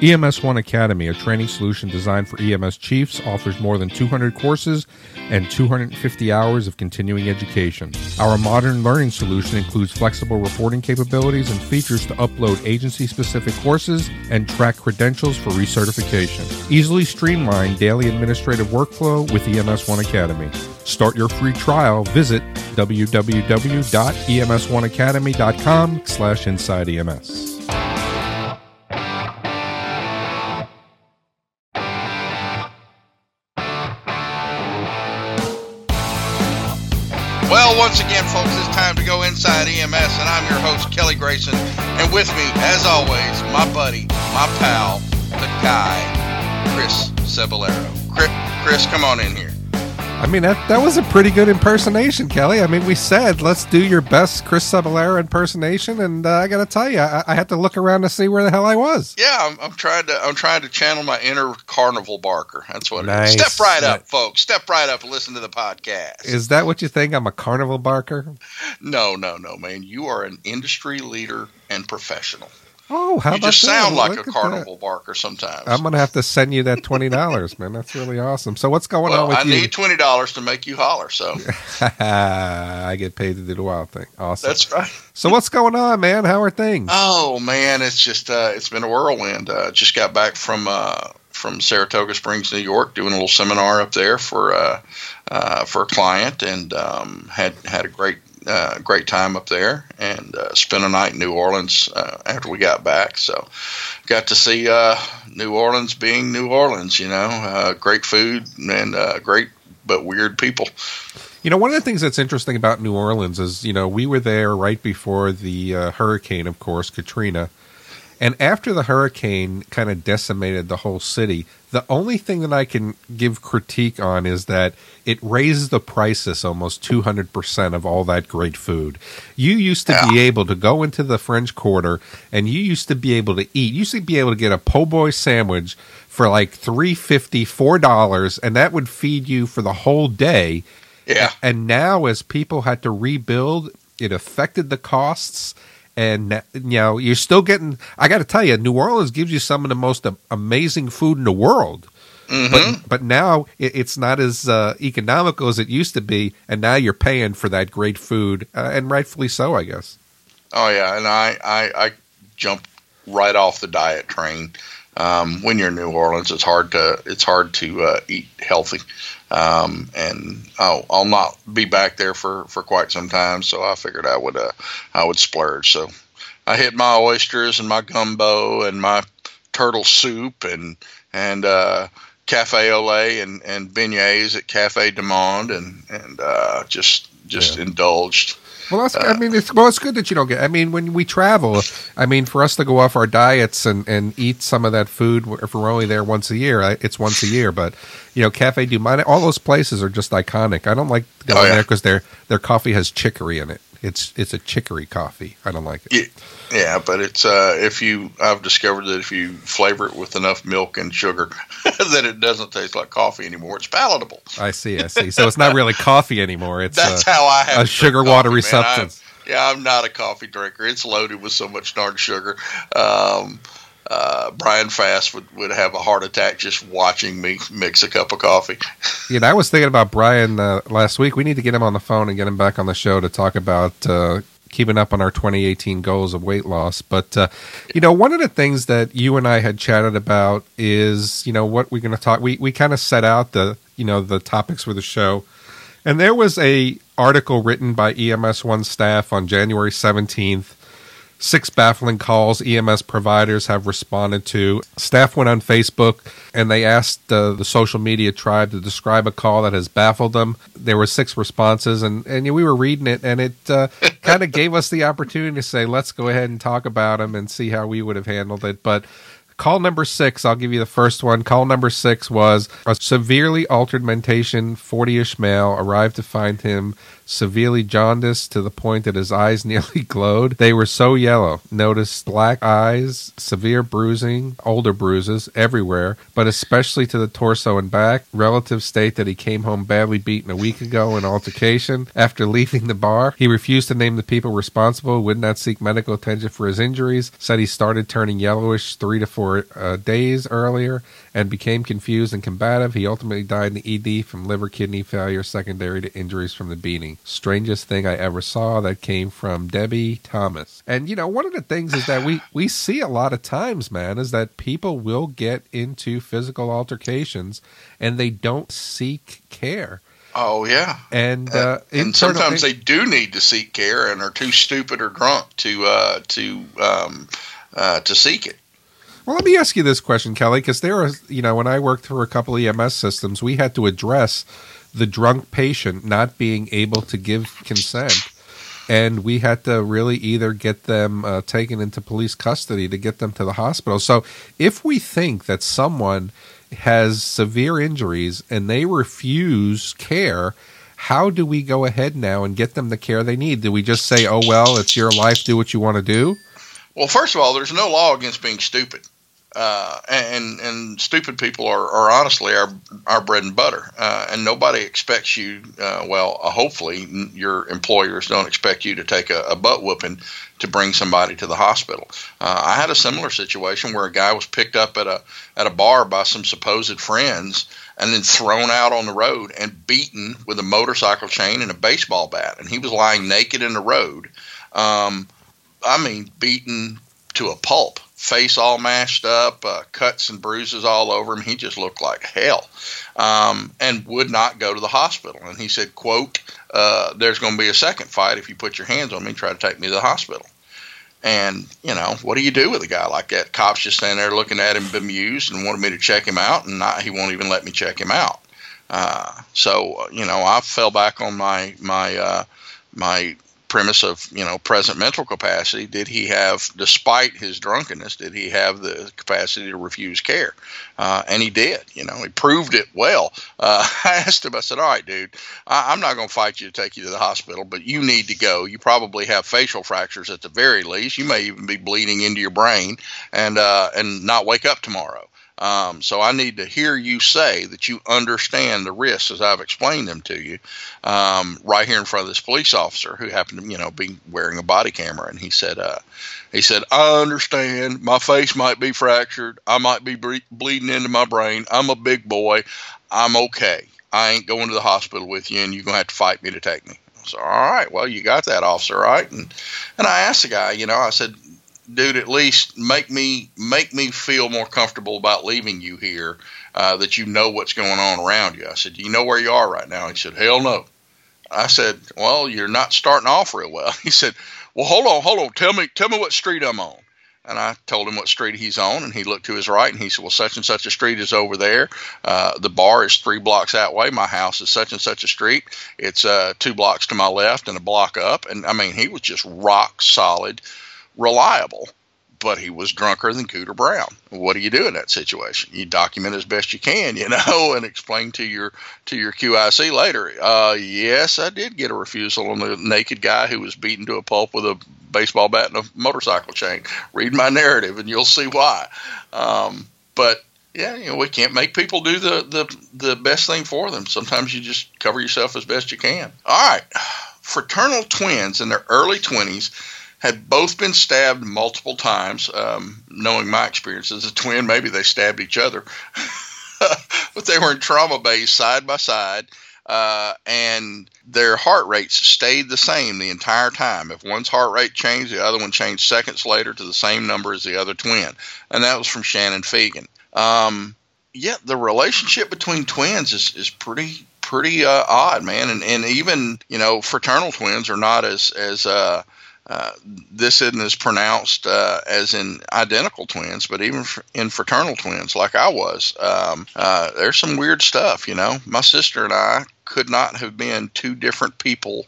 EMS One Academy, a training solution designed for EMS chiefs, offers more than 200 courses and 250 hours of continuing education. Our modern learning solution includes flexible reporting capabilities and features to upload agency specific courses and track credentials for recertification. Easily streamline daily administrative workflow with EMS One Academy. Start your free trial. Visit www.ems1academy.com slash inside EMS. Go inside EMS, and I'm your host, Kelly Grayson. And with me, as always, my buddy, my pal, the guy, Chris Cebollero. Chris, Chris, come on in here. I mean, that, that was a pretty good impersonation, Kelly. I mean, we said, let's do your best Chris Cebollero impersonation, and uh, I got to tell you, I, I had to look around to see where the hell I was. Yeah, I'm, I'm trying to I'm trying to channel my inner carnival barker. That's what Nice. it is. Step right up, folks. Step right up and listen to the podcast. Is that what you think? I'm a carnival barker? no, no, no, man. You are an industry leader and professional. Oh, how you just that? sound like Look a at that. carnival barker sometimes. I'm gonna have to send you that twenty dollars, man. That's really awesome. So what's going on with I you? need twenty dollars to make you holler. So I get paid to do the wild thing. Awesome. that's right. so what's going on, man? How are things? Oh man, it's just uh, it's been a whirlwind. Uh, just got back from uh, from Saratoga Springs, New York, doing a little seminar up there for uh, uh, for a client, and um, had had a great uh, great time up there, and uh, spent a night in New Orleans uh, after we got back. So got to see uh, New Orleans being New Orleans. You know, uh, great food and uh, great but weird people. You know, one of the things that's interesting about New Orleans is, you know, we were there right before the hurricane, of course, Katrina. And after the hurricane kind of decimated the whole city, the only thing that I can give critique on is that it raised the prices almost 200% of all that great food. You used to be able to go into the French Quarter and you used to be able to eat. You used to be able to get a po' boy sandwich for like three fifty, four dollars, and that would feed you for the whole day. Yeah. And now, as people had to rebuild, it affected the costs. And you know, you're still getting. I got to tell you, New Orleans gives you some of the most amazing food in the world. But but now it, it's not as uh, economical as it used to be, and now you're paying for that great food, uh, and rightfully so, I guess. Oh yeah, and I I, I jumped right off the diet train. Um, when you're in New Orleans, it's hard to it's hard to uh, eat healthy, um, and I'll, I'll not be back there for, for quite some time. So I figured I would uh, I would splurge. So I hit my oysters and my gumbo and my turtle soup and and uh, cafe au lait and, and beignets at Cafe du Monde and and uh, just just Yeah. indulged. Well, that's, uh, I mean, it's well, it's good that you don't get. I mean, when we travel, I mean, for us to go off our diets and, and eat some of that food, if we're only there once a year, it's once a year. But you know, Cafe Du Monde, all those places are just iconic. I don't like going Oh, yeah. there because their their coffee has chicory in it. It's it's a chicory coffee. I don't like it. Yeah, but it's uh, if you I've discovered that if you flavor it with enough milk and sugar, that it doesn't taste like coffee anymore. It's palatable. I see. I see. So it's not really coffee anymore. It's That's uh, how I have a sugar water coffee, man. I'm- yeah, I'm not a coffee drinker. It's loaded with so much darn sugar. Um, uh, Brian Fast would, would have a heart attack just watching me mix a cup of coffee. You know, I was thinking about Brian uh, last week. We need to get him on the phone and get him back on the show to talk about uh, keeping up on our 2018 goals of weight loss. But, uh, you know, one of the things that you and I had chatted about is, you know, what we're going to talk. We, we kind of set out the, you know, the topics for the show. And there was a article written by EMS One staff on January 17th Six baffling calls EMS providers have responded to. Staff went on Facebook and they asked uh, the social media tribe to describe a call that has baffled them. There were six responses, and, and we were reading it, and it uh, kind of gave us the opportunity to say, let's go ahead and talk about them and see how we would have handled it. But Call number six, I'll give you the first one. Call number six was a severely altered mentation, 40 ish male arrived to find him severely jaundiced to the point that his eyes nearly glowed. They were so yellow. Noticed black eyes, severe bruising, older bruises everywhere, but especially to the torso and back. Relatives state that he came home badly beaten a week ago in altercation. After leaving the bar, he refused to name the people responsible, would not seek medical attention for his injuries, said he started turning yellowish three to four uh, days earlier and became confused and combative. He ultimately died in the ED from liver kidney failure secondary to injuries from the beating. Strangest thing I ever saw that came from Debbie Thomas. And you know, one of the things is that we we see a lot of times, man, is that people will get into physical altercations and they don't seek care. Oh yeah, and uh, and sometimes they do need to seek care and are too stupid or drunk to uh, to um, uh, to seek it. Well, let me ask you this question, Kelly, because there are, you know, when I worked for a couple of EMS systems, we had to address the drunk patient not being able to give consent. And we had to really either get them uh, taken into police custody to get them to the hospital. So if we think that someone has severe injuries and they refuse care, how do we go ahead now and get them the care they need? Do we just say, oh, well, it's your life, do what you want to do? Well, first of all, there's no law against being stupid uh, and and stupid people are, are honestly our our bread and butter, uh, and nobody expects you. Uh, well, uh, hopefully, your employers don't expect you to take a, a butt whooping to bring somebody to the hospital. Uh, I had a similar situation where a guy was picked up at a at a bar by some supposed friends, and then thrown out on the road and beaten with a motorcycle chain and a baseball bat, and he was lying naked in the road. Um, I mean, beaten to a pulp face all mashed up, uh, cuts and bruises all over him. He just looked like hell, um, and would not go to the hospital. And he said, "quote uh, There's going to be a second fight if you put your hands on me try to take me to the hospital." And you know, what do you do with a guy like that? Cops just standing there looking at him bemused and wanted me to check him out, and he won't even let me check him out. Uh, so you know, I fell back on my my uh, my premise of you know present mental capacity did he have despite his drunkenness did he have the capacity to refuse care? Uh, and he did you know he proved it well. Uh, i asked him i said all right dude I, am not going to fight you to take you to the hospital but you need to go. You probably have facial fractures at the very least. You may even be bleeding into your brain and uh, and not wake up tomorrow um, so I need to hear you say that you understand the risks as I've explained them to you, um, right here in front of this police officer who happened to, you know, be wearing a body camera. And he said, uh, he said, I understand. My face might be fractured. I might be ble- bleeding into my brain. I'm a big boy. I'm okay. I ain't going to the hospital with you, and you're gonna have to fight me to take me. So, all right, well, you got that, officer, right? And and I asked the guy, you know, I said, dude, at least make me make me feel more comfortable about leaving you here. Uh, that you know what's going on around you. I said, Do you know where you are right now? He said, Hell no. I said, Well, you're not starting off real well. He said, Well, hold on, hold on. Tell me, tell me what street I'm on. And I told him what street he's on, and he looked to his right and he said, Well, such and such a street is over there. Uh, the bar is three blocks that way. My house is such and such a street. It's uh, two blocks to my left and a block up. And I mean, he was just rock solid reliable, but he was drunker than Cooter Brown. What do you do in that situation? You document as best you can, you know, and explain to your to your QIC later. Uh, yes, I did get a refusal on the naked guy who was beaten to a pulp with a baseball bat and a motorcycle chain. Read my narrative, and you'll see why. Um, but yeah, you know, we can't make people do the, the the best thing for them. Sometimes you just cover yourself as best you can. All right, fraternal twins in their early twenties had both been stabbed multiple times. Um, knowing my experience as a twin, maybe they stabbed each other, but they were in trauma bays side by side. Uh, and their heart rates stayed the same the entire time. If one's heart rate changed, the other one changed seconds later to the same number as the other twin. And that was from Shannon Fegan. Um, yeah, the relationship between twins is, is pretty pretty uh, odd, man. And and even you know fraternal twins are not as as uh, uh, this isn't as pronounced uh, as in identical twins, but even in fraternal twins, like I was, um, uh, there's some weird stuff. You know, my sister and I could not have been two different people,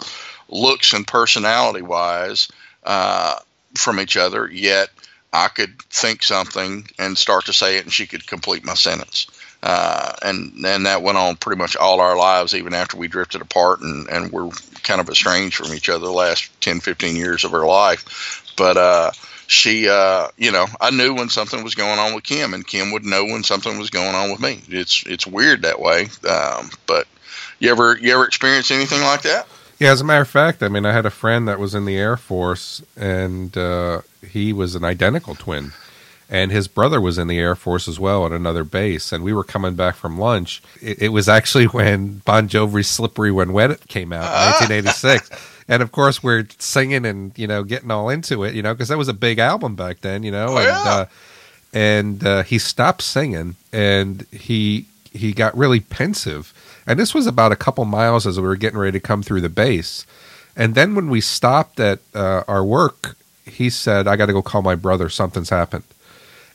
looks and personality wise, uh, from each other. Yet I could think something and start to say it, and she could complete my sentence. Uh, and and that went on pretty much all our lives, even after we drifted apart and, and we're kind of estranged from each other the last 10, 15 years of her life. But uh, she, uh, you know, I knew when something was going on with Kim, and Kim would know when something was going on with me. It's it's weird that way. Um, but you ever you ever experience anything like that? Yeah, as a matter of fact, I mean, I had a friend that was in the Air Force, and uh, he was an identical twin. And his brother was in the Air Force as well at another base. And we were coming back from lunch. It, it was actually when Bon Jovi's "Slippery When Wet" came out in 1986. and of course, we're singing and you know getting all into it, you know, because that was a big album back then, you know. Oh, and yeah. uh, and uh, he stopped singing, and he he got really pensive. And this was about a couple miles as we were getting ready to come through the base. And then when we stopped at uh, our work, he said, "I got to go call my brother. Something's happened."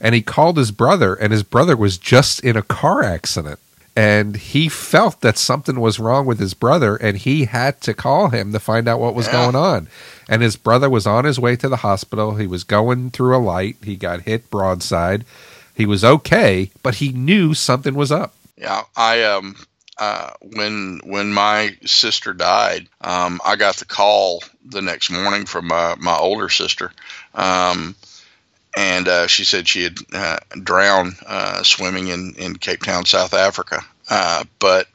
And he called his brother, and his brother was just in a car accident. And he felt that something was wrong with his brother, and he had to call him to find out what was Yeah. going on. And his brother was on his way to the hospital. He was going through a light. He got hit broadside. He was okay, but he knew something was up. Yeah, I um uh when when my sister died, um I got the call the next morning from my my older sister. Um and uh, she said she had uh, drowned uh, swimming in, in Cape Town, South Africa. Uh, but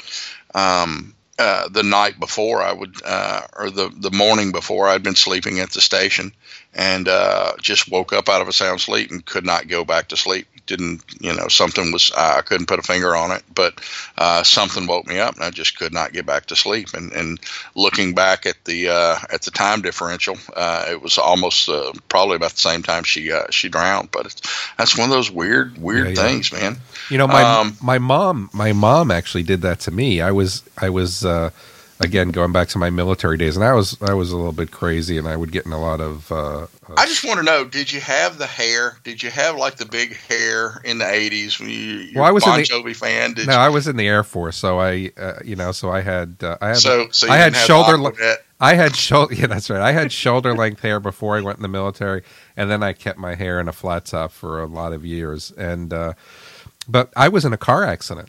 um, uh, the night before, I would, uh, or the, the morning before, I'd been sleeping at the station and uh, just woke up out of a sound sleep and could not go back to sleep. Didn't, you know, something was, I couldn't put a finger on it, but uh, something woke me up and I just could not get back to sleep. And, and looking back at the, uh, at the time differential, uh, it was almost uh, probably about the same time she, uh, she drowned. But it's, that's one of those weird, weird Yeah, yeah. things, man. You know, my Um, my mom my mom actually did that to me. I was I was uh, again going back to my military days, and I was I was a little bit crazy, and I would get in a lot of. Uh, I just want to know: Did you have the hair? Did you have like the big hair in the '80s when you? You're Well, I was in Bon the- Jovi fan. Did no, I was in the Air Force, so I uh, you know so I had uh, I had So, so you I had shoulder. I had shoulder yeah that's right I had shoulder length hair before I went in the military, and then I kept my hair in a flat top for a lot of years, and uh, but I was in a car accident.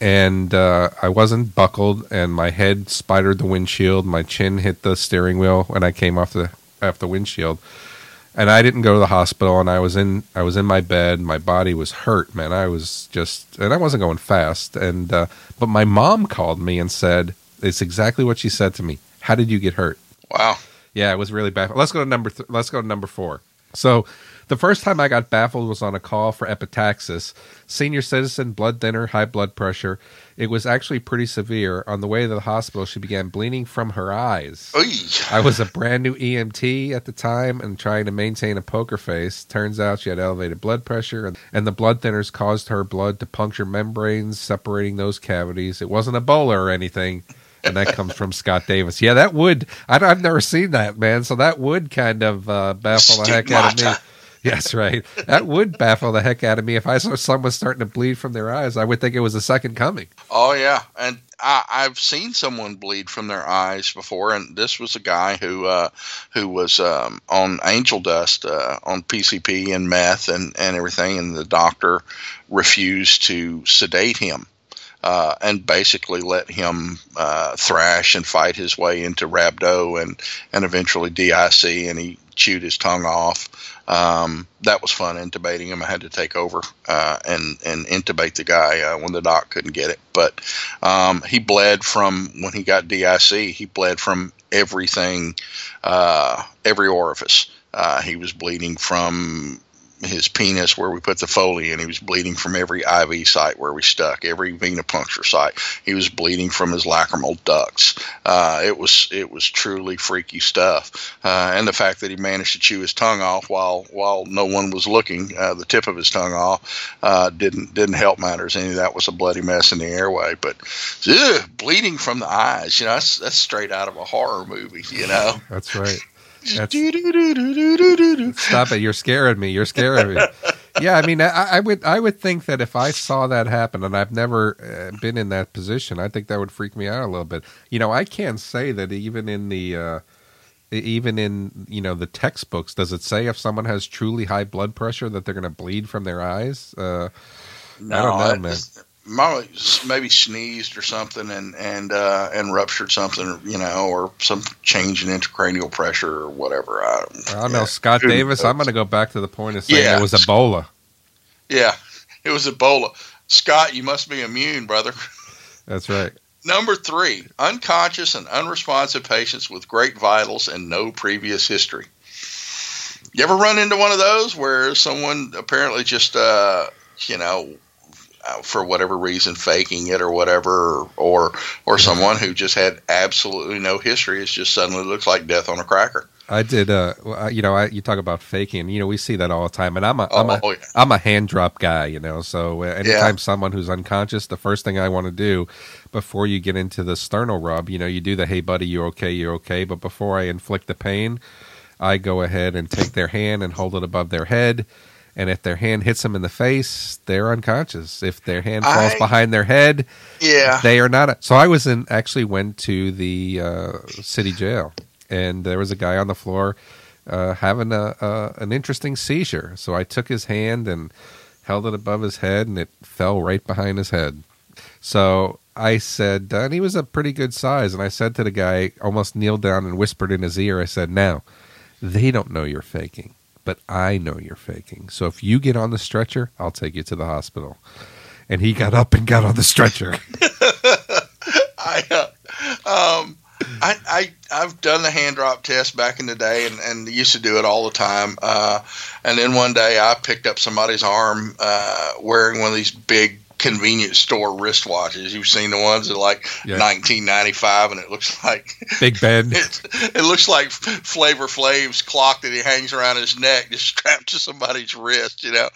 And uh, I wasn't buckled, and my head spidered the windshield. My chin hit the steering wheel when I came off the off the windshield, and I didn't go to the hospital. And I was in I was in my bed. My body was hurt, man. I was just, and I wasn't going fast. And uh, but my mom called me and said it's exactly what she said to me. How did you get hurt? Wow. Yeah, it was really bad. Let's go to number. Th- let's go to number four. So, the first time I got baffled was on a call for epistaxis, senior citizen, blood thinner, high blood pressure. It was actually pretty severe. On the way to the hospital, she began bleeding from her eyes. Oy. I was a brand new EMT at the time and trying to maintain a poker face. Turns out she had elevated blood pressure, and, and the blood thinners caused her blood to puncture membranes, separating those cavities. It wasn't Ebola or anything. And that comes from Scott Davis. Yeah, that would. I, I've never seen that, man. So that would kind of uh, baffle the heck out of me. Yes, right. That would baffle the heck out of me. If I saw someone starting to bleed from their eyes, I would think it was a second coming. Oh yeah, and I, I've seen someone bleed from their eyes before, and this was a guy who uh, who was um, on angel dust, uh, on PCP and meth and and everything, and the doctor refused to sedate him. Uh, and basically let him uh, thrash and fight his way into rhabdo and, and eventually DIC, and he chewed his tongue off. Um, that was fun intubating him. I had to take over uh, and and intubate the guy uh, when the doc couldn't get it. But um, he bled from when he got DIC. He bled from everything, uh, every orifice. Uh, he was bleeding from his penis where we put the Foley in. He was bleeding from every IV site where we stuck, every venipuncture site. He was bleeding from his lacrimal ducts. Uh, it was it was truly freaky stuff. Uh, and the fact that he managed to chew his tongue off while while no one was looking, uh, the tip of his tongue off, uh, didn't didn't help matters. Any that was a bloody mess in the airway. But ugh, bleeding from the eyes, you know, that's that's straight out of a horror movie. You know. That's right. Stop it! You're scaring me. You're scaring me. Yeah, I mean, I, I would, I would think that if I saw that happen, and I've never uh, been in that position, I think that would freak me out a little bit. You know, I can't say that even in the, uh, even in you know the textbooks, does it say if someone has truly high blood pressure that they're going to bleed from their eyes? Uh, No, I don't know, man. Molly maybe sneezed or something and and uh, and ruptured something, you know, or some change in intracranial pressure or whatever. I, I don't know, yeah. Scott Who Davis. I'm going to go back to the point of saying Yeah. it was Ebola. Yeah, it was Ebola. Scott, you must be immune, brother. That's right. Number three, unconscious and unresponsive patients with great vitals and no previous history. You ever run into one of those where someone apparently just, uh, you know, for whatever reason, faking it or whatever, or, or someone who just had absolutely no history, it just suddenly looks like death on a cracker. I did. Uh, you know, I, you talk about faking. You know, we see that all the time, and I'm a, I'm a, Oh, yeah. I'm a hand drop guy. You know, so uh, anytime someone who's unconscious, the first thing I want to do before you get into the sternal rub, you know, you do the "Hey, buddy, you're okay, you're okay." But before I inflict the pain, I go ahead and take their hand and hold it above their head. And if their hand hits them in the face, they're unconscious. If their hand falls I- behind their head, Yeah, they are not. So I was in actually went to the uh, city jail, and there was a guy on the floor uh, having a, an interesting seizure. So I took his hand and held it above his head, and it fell right behind his head. So I said, and he was a pretty good size, and I said to the guy, almost kneeled down and whispered in his ear, I said, "Now, they don't know you're faking." But I know you're faking. So if you get on the stretcher, I'll take you to the hospital. And he got up and got on the stretcher. I, uh, um, I, I, I've done the hand drop test back in the day and, and used to do it all the time. Uh, and then one day I picked up somebody's arm uh, wearing one of these big convenience store wristwatches. You've seen the ones that are like Yeah. 1995 and it looks like Big Ben. it, it looks like Flavor Flav's clock that he hangs around his neck, just strapped to somebody's wrist, you know.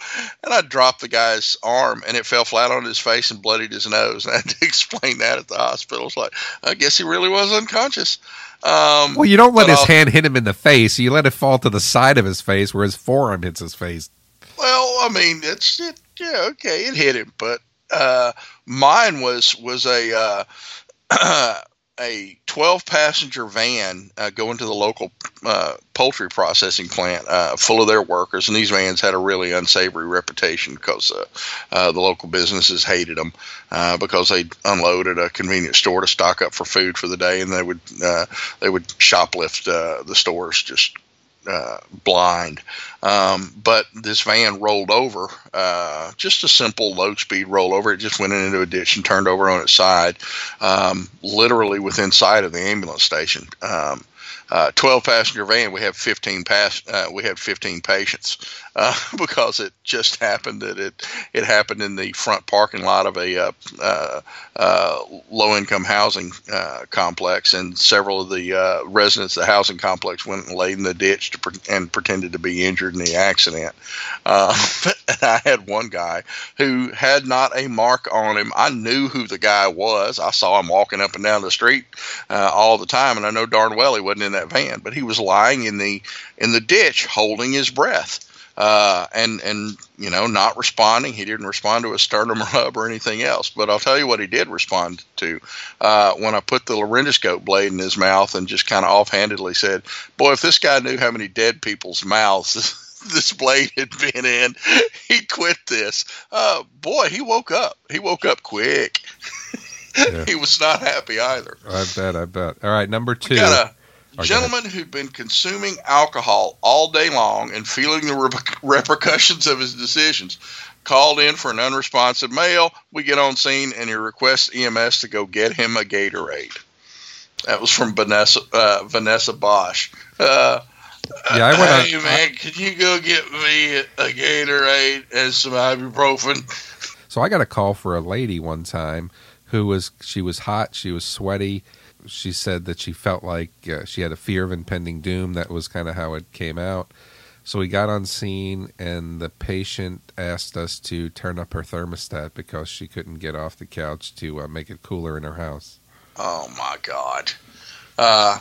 And I dropped the guy's arm, and it fell flat on his face and bloodied his nose. And I had to explain that at the hospital. It's like, I guess he really was unconscious. Um, Well, you don't let his I'll- hand hit him in the face. You let it fall to the side of his face where his forearm hits his face. Well, I mean, it's it, yeah, okay, it hit him, but uh, mine was was a uh, a twelve passenger van uh, going to the local uh, poultry processing plant, uh, full of their workers, and these vans had a really unsavory reputation because uh, the local businesses hated them because they unloaded a convenience store to stock up for food for the day, and they would they would shoplift the stores just uh, blind. Um, but this van rolled over, uh, just a simple low speed rollover. It just went into a ditch and turned over on its side, um, literally within sight of the ambulance station. Um, uh, 12 passenger van, we have 15 pass, uh, we had 15 patients, uh, because it just happened that it, it happened in the front parking lot of a, uh, uh, uh, low income housing, complex and several of the, residents of the housing complex went and laid in the ditch pre- and pretended to be injured in the accident. And I had one guy who had not a mark on him. I knew who the guy was. I saw him walking up and down the street all the time, and I know darn well he wasn't in that van, but he was lying in the in the ditch, holding his breath. Uh, and and you know not responding. He didn't respond to a sternum rub or anything else. But I'll tell you what he did respond to uh, when I put the laryngoscope blade in his mouth and just kind of offhandedly said, "Boy, if this guy knew how many dead people's mouths." this blade had been in, he'd quit this. Uh, boy, he woke up. He woke up quick. Yeah. he was not happy either. I bet. I bet. All right, number two. We got gentleman who'd been consuming alcohol all day long and feeling the reper- repercussions of his decisions. Called in for an unresponsive male. We get on scene and he requests EMS to go get him a Gatorade. That was from Vanessa uh, Vanessa Bosch. Uh, Yeah, I went on- Hey man, can you go get me a, a Gatorade and some ibuprofen? So I got a call for a lady one time who was she was hot, she was sweaty. She said that she felt like uh, she had a fear of impending doom. That was kind of how it came out. So we got on scene, and the patient asked us to turn up her thermostat because she couldn't get off the couch to uh, make it cooler in her house. Oh my God. Uh,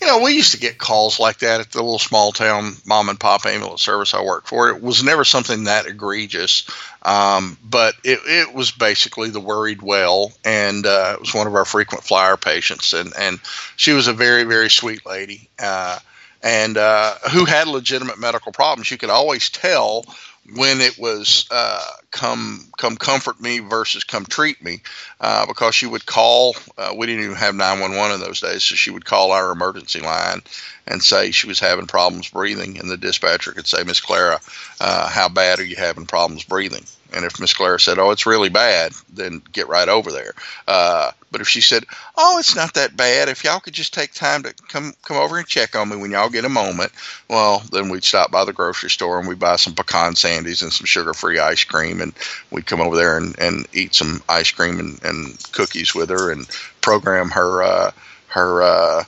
you know, we used to get calls like that at the little small town mom and pop ambulance service I worked for. It was never something that egregious, um, but it, it was basically the worried well, and uh, it was one of our frequent flyer patients, and and she was a very very sweet lady, uh, and uh, who had legitimate medical problems. You could always tell when it was uh, come come comfort me versus come treat me uh, because she would call uh, we didn't even have 911 in those days so she would call our emergency line and say she was having problems breathing and the dispatcher could say miss clara uh, how bad are you having problems breathing and if Miss Clara said, "Oh, it's really bad," then get right over there. Uh, but if she said, "Oh, it's not that bad," if y'all could just take time to come come over and check on me when y'all get a moment, well, then we'd stop by the grocery store and we'd buy some pecan sandies and some sugar-free ice cream, and we'd come over there and, and eat some ice cream and, and cookies with her and program her uh, her uh,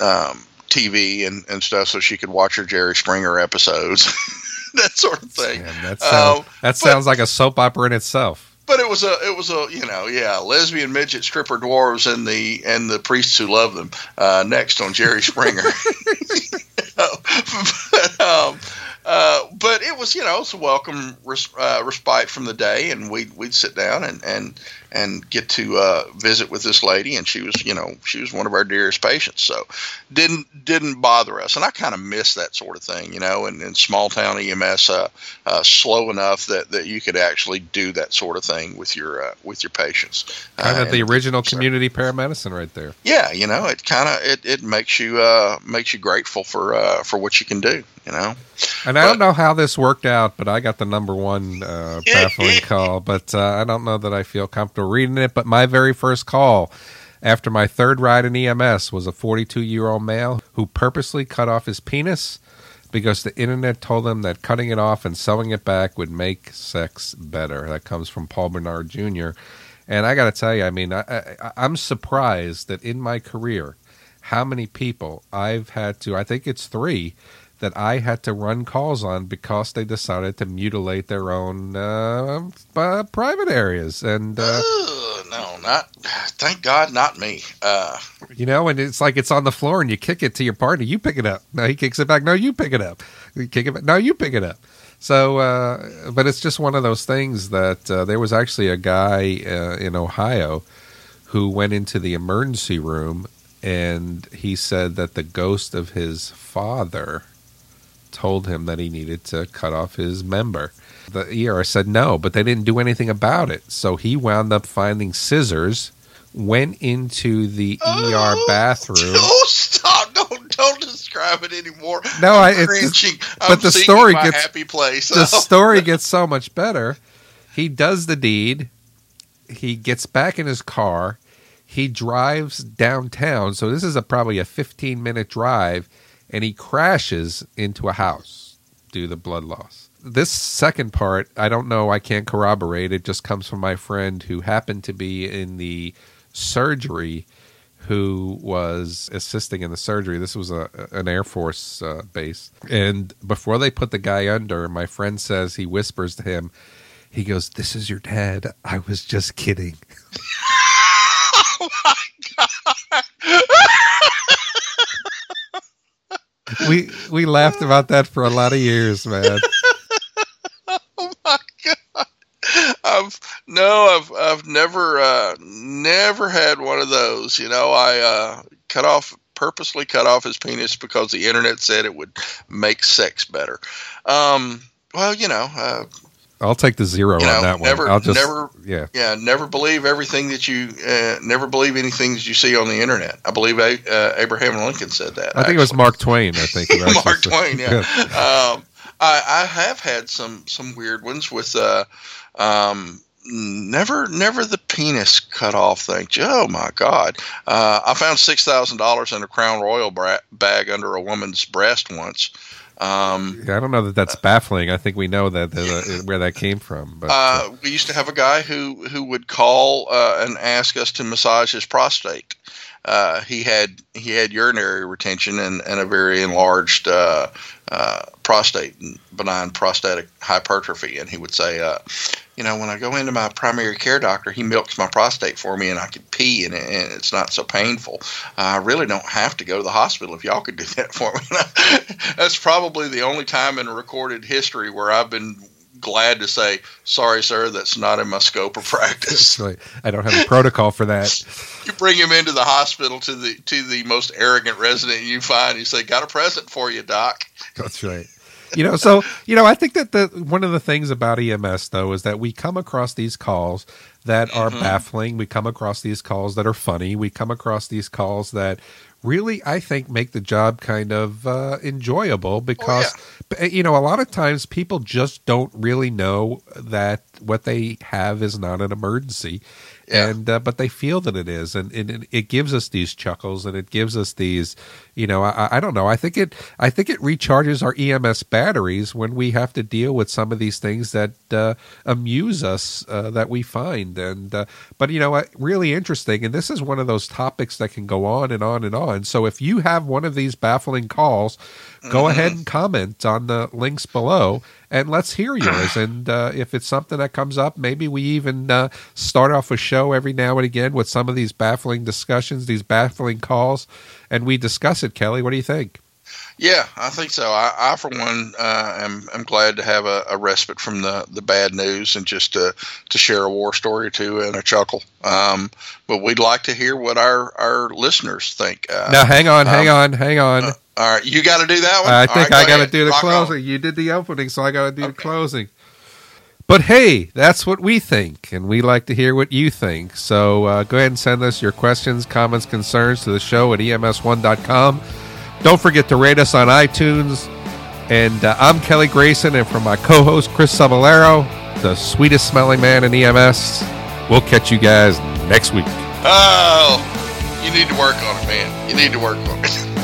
um, TV and, and stuff so she could watch her Jerry Springer episodes. that sort of thing. Man, that sounds, um, that sounds but, like a soap opera in itself. But it was a it was a you know yeah lesbian midget stripper dwarves and the and the priests who love them uh, next on Jerry Springer. but, um, uh, but it was you know it's a welcome res, uh, respite from the day, and we'd we'd sit down and and and get to uh, visit with this lady, and she was, you know, she was one of our dearest patients, so didn't didn't bother us, and I kind of miss that sort of thing, you know, and in small town EMS, uh, uh, slow enough that, that you could actually do that sort of thing with your uh, with your patients. Kind of the original so, community paramedicine, right there. Yeah, you know, it kind of it, it makes you uh, makes you grateful for uh, for what you can do, you know. And I don't know how this worked out, but I got the number one uh, baffling call. But uh, I don't know that I feel comfortable reading it. But my very first call after my third ride in EMS was a 42 year old male who purposely cut off his penis because the internet told him that cutting it off and sewing it back would make sex better. That comes from Paul Bernard Jr. And I got to tell you, I mean, I, I'm surprised that in my career, how many people I've had to, I think it's three, that I had to run calls on because they decided to mutilate their own uh, uh, private areas. And uh, no, not thank God, not me. Uh, you know, and it's like it's on the floor, and you kick it to your partner. You pick it up. No, he kicks it back. No, you pick it up. You kick it back. No, you pick it up. So, uh, but it's just one of those things that uh, there was actually a guy in Ohio who went into the emergency room and he said that the ghost of his father told him that he needed to cut off his member. The ER said no, but they didn't do anything about it. So he wound up finding scissors, went into the oh, ER bathroom. Oh, stop! Don't don't describe it anymore. No, I'm I. It's, but I'm the story gets happy place. The story gets so much better. He does the deed. He gets back in his car. He drives downtown. So this is a probably a 15 minute drive and he crashes into a house due to blood loss. This second part, I don't know, I can't corroborate. It just comes from my friend who happened to be in the surgery who was assisting in the surgery. This was a an Air Force uh, base. And before they put the guy under, my friend says he whispers to him, he goes, "This is your dad. I was just kidding." oh my god we we laughed about that for a lot of years, man. oh my god! I've no, I've I've never uh, never had one of those. You know, I uh, cut off purposely cut off his penis because the internet said it would make sex better. Um, well, you know, uh, I'll take the zero you know, on that never, one. I'll just, never, yeah, yeah, never believe everything that you, uh, never believe anything that you see on the internet. I believe uh, Abraham Lincoln said that. I think it was Mark Twain. I think Mark Twain. Yeah. um, I, I, have had some some weird ones with, uh, um, never never the penis cut off thing. Oh my God! Uh, I found six thousand dollars in a Crown Royal bra- bag under a woman's breast once. Um, I don't know that that's baffling. I think we know that, that uh, where that came from. But uh, uh, we used to have a guy who who would call uh, and ask us to massage his prostate, uh, he had he had urinary retention and, and a very enlarged uh, uh, prostate, benign prostatic hypertrophy, and he would say, uh, you know, when I go into my primary care doctor, he milks my prostate for me, and I can pee, and, and it's not so painful. I really don't have to go to the hospital if y'all could do that for me. That's probably the only time in recorded history where I've been glad to say, sorry, sir, that's not in my scope of practice. Right. I don't have a protocol for that. you bring him into the hospital to the to the most arrogant resident you find. You say, "Got a present for you, doc." That's right. You know, so you know, I think that the one of the things about EMS though is that we come across these calls that are mm-hmm. baffling. We come across these calls that are funny. We come across these calls that really, I think, make the job kind of uh, enjoyable because, oh, yeah. you know, a lot of times people just don't really know that what they have is not an emergency. Yeah. And uh, but they feel that it is, and, and, it gives us these chuckles, and it gives us these, you know, I, I don't know. I think it, I think it recharges our EMS batteries when we have to deal with some of these things that uh, amuse us uh, that we find. And uh, but you know, really interesting. And this is one of those topics that can go on and on and on. So if you have one of these baffling calls, go mm-hmm. ahead and comment on the links below and let's hear yours. and uh, if it's something that comes up, maybe we even uh, start off a show every now and again with some of these baffling discussions, these baffling calls, and we discuss it. Kelly, what do you think? Yeah, I think so. I, I for one, uh, am, am glad to have a, a, respite from the, the bad news and just to, to share a war story or two and a chuckle. Um, but we'd like to hear what our, our listeners think. Uh, now, hang on, hang um, on, hang on. Uh, all right, you got to do that one. I think right, I got to do the Rock closing. On. You did the opening, so I got to do okay. the closing. But hey, that's what we think, and we like to hear what you think. So uh, go ahead and send us your questions, comments, concerns to the show at ems1.com. Don't forget to rate us on iTunes. And uh, I'm Kelly Grayson, and from my co host, Chris Cebollero, the sweetest smelling man in EMS, we'll catch you guys next week. Oh, you need to work on it, man. You need to work on it.